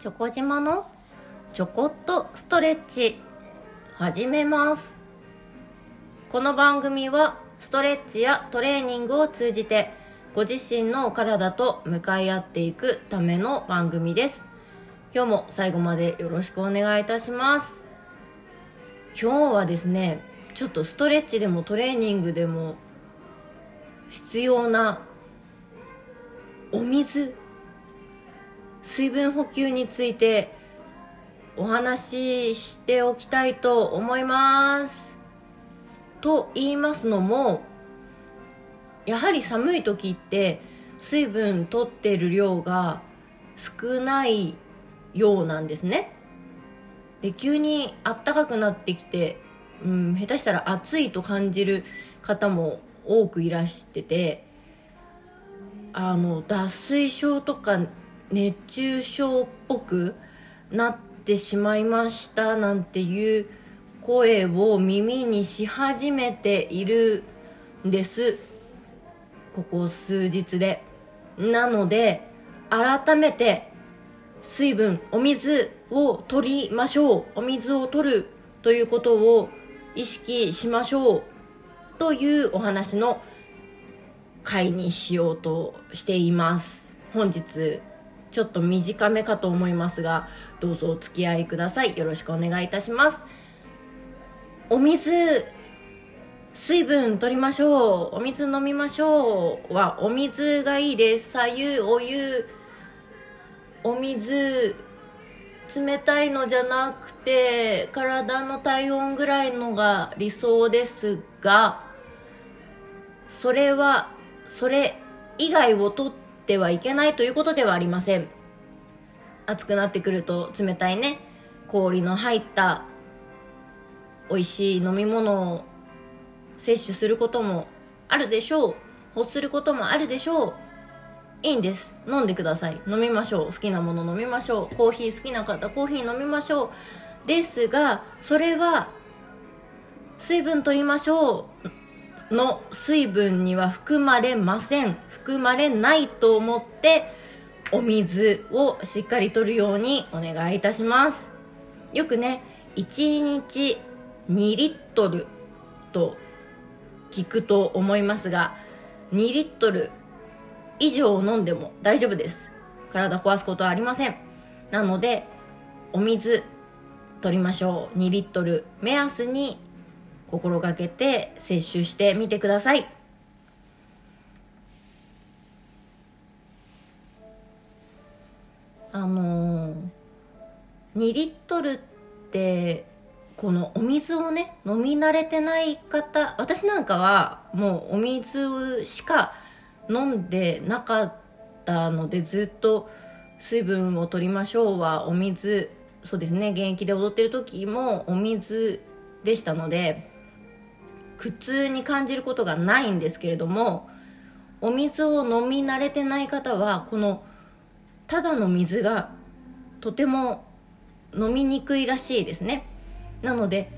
チョコ島のちょこっとストレッチ始めます。この番組はストレッチやトレーニングを通じてご自身のお体と向かい合っていくための番組です。今日も最後までよろしくお願いいたします。今日はですねちょっとストレッチでもトレーニングでも必要なお水水分補給についてお話ししておきたいと思います。と言いますのもやはり寒い時って水分取ってる量が少ないようなんですね。で急にあったかくなってきて、うん、下手したら暑いと感じる方も多くいらしててあの脱水症とか熱中症っぽくなってしまいましたなんていう声を耳にし始めているんです。ここ数日で。なので改めて水分お水を取りましょう。お水を取るということを意識しましょうというお話の回にしようとしています。本日ちょっと短めかと思いますがどうぞお付き合いください。よろしくお願いいたします。お水水分取りましょう。お水飲みましょう。はお水がいいです。左右お湯。お水冷たいのじゃなくて体の体温ぐらいのが理想ですがそれはそれ以外を取っててはいけないということではありません。暑くなってくると冷たいね氷の入った美味しい飲み物を摂取することもあるでしょう。欲することもあるでしょう。いいんです。飲んでください。飲みましょう。好きなもの飲みましょう。コーヒー好きな方コーヒー飲みましょう。ですがそれは水分取りましょう。の水分には含まれません。含まれないと思ってお水をしっかりとるようにお願いいたします。よくね1日2リットルと聞くと思いますが2リットル以上飲んでも大丈夫です。体壊すことはありません。なのでお水取りましょう。2リットル目安に心がけて摂取してみてください。あのー、2リットルってこのお水をね飲み慣れてない方私なんかはもうお水しか飲んでなかったのでずっと水分を取りましょうはお水そうですね現役で踊ってる時もお水でしたので苦痛に感じることがないんですけれどもお水を飲み慣れてない方はこのただの水がとても飲みにくいらしいですね。なので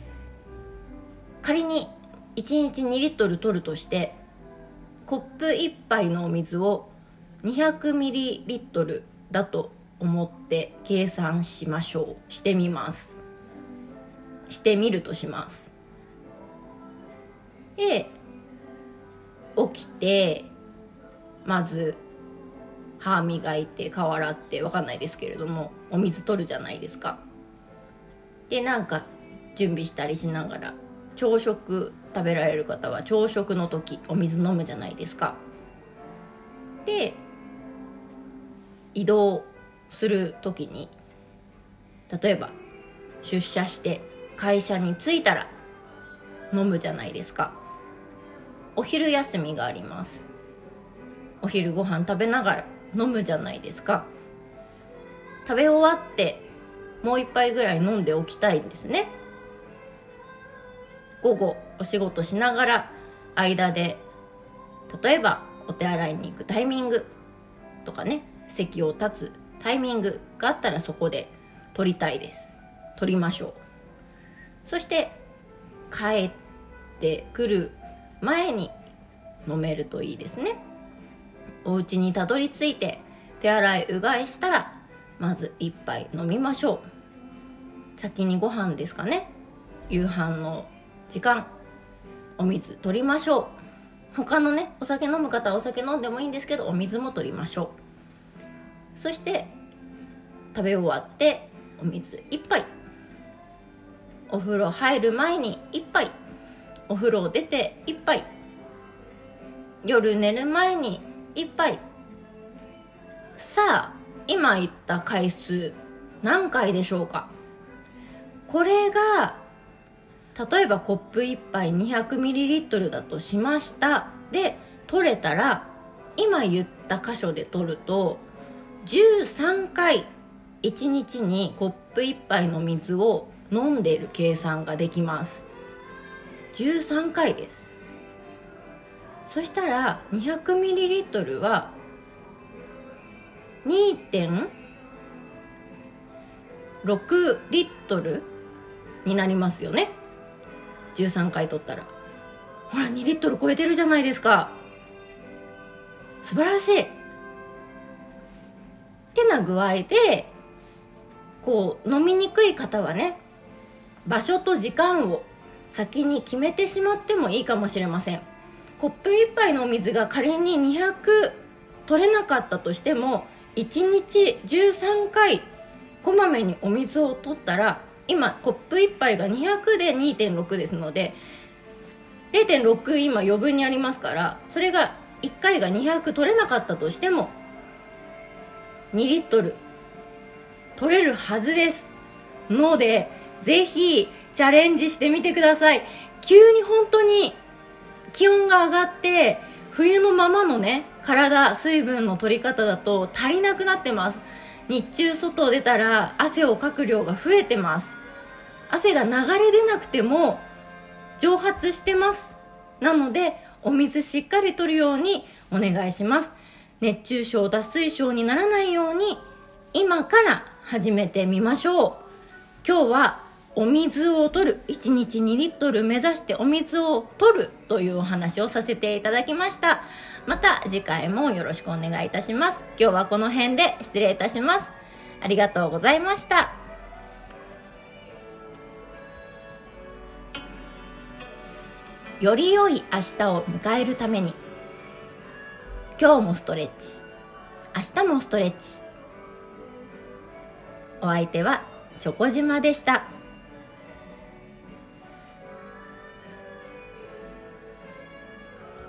仮に1日2リットル取るとしてコップ1杯のお水を200ミリリットルだと思って計算しましょう。してみます。してみるとします。で起きてまず歯磨いて顔洗って分かんないですけれどもお水取るじゃないですか。でなんか準備したりしながら朝食食べられる方は朝食の時お水飲むじゃないですか。で移動する時に例えば出社して会社に着いたら飲むじゃないですか。お昼休みがあります。お昼ご飯食べながら飲むじゃないですか。食べ終わってもう一杯ぐらい飲んでおきたいんですね。午後お仕事しながら間で例えばお手洗いに行くタイミングとかね席を立つタイミングがあったらそこで取りたいです。取りましょう。そして帰ってくる前に飲めるといいですね。お家にたどり着いて手洗いうがいしたらまず1杯飲みましょう。先にご飯ですかね。夕飯の時間お水取りましょう。他のねお酒飲む方はお酒飲んでもいいんですけどお水も取りましょう。そして食べ終わってお水1杯。お風呂入る前に1杯。お風呂を出て1杯。夜寝る前に1杯。さあ今言った回数何回でしょうか？これが例えばコップ1杯 200ml だとしました。で取れたら今言った箇所で取ると13回1日にコップ1杯の水を飲んでいる計算ができます。13回です。そしたら 200ml は2.6リットルになりますよね。13回取ったら。ほら2リットル超えてるじゃないですか。素晴らしい。ってな具合でこう飲みにくい方はね場所と時間を先に決めてしまってもいいかもしれません。コップ1杯のお水が仮に200取れなかったとしても1日13回こまめにお水を取ったら今コップ1杯が200で2.6ですので0.6今余分にありますからそれが1回が200取れなかったとしても2リットル取れるはずですのでぜひチャレンジしてみてください。急に本当に気温が上がって冬のままのね体水分の取り方だと足りなくなってます。日中外を出たら汗をかく量が増えてます。汗が流れ出なくても蒸発してます。なのでお水しっかりとるようにお願いします。熱中症脱水症にならないように今から始めてみましょう。今日はお水を取る1日2リットル目指してお水を取るというお話をさせていただきました。また次回もよろしくお願いいたします。今日はこの辺で失礼いたします。ありがとうございました。より良い明日を迎えるために今日もストレッチ。明日もストレッチ。お相手はチョコ島でした。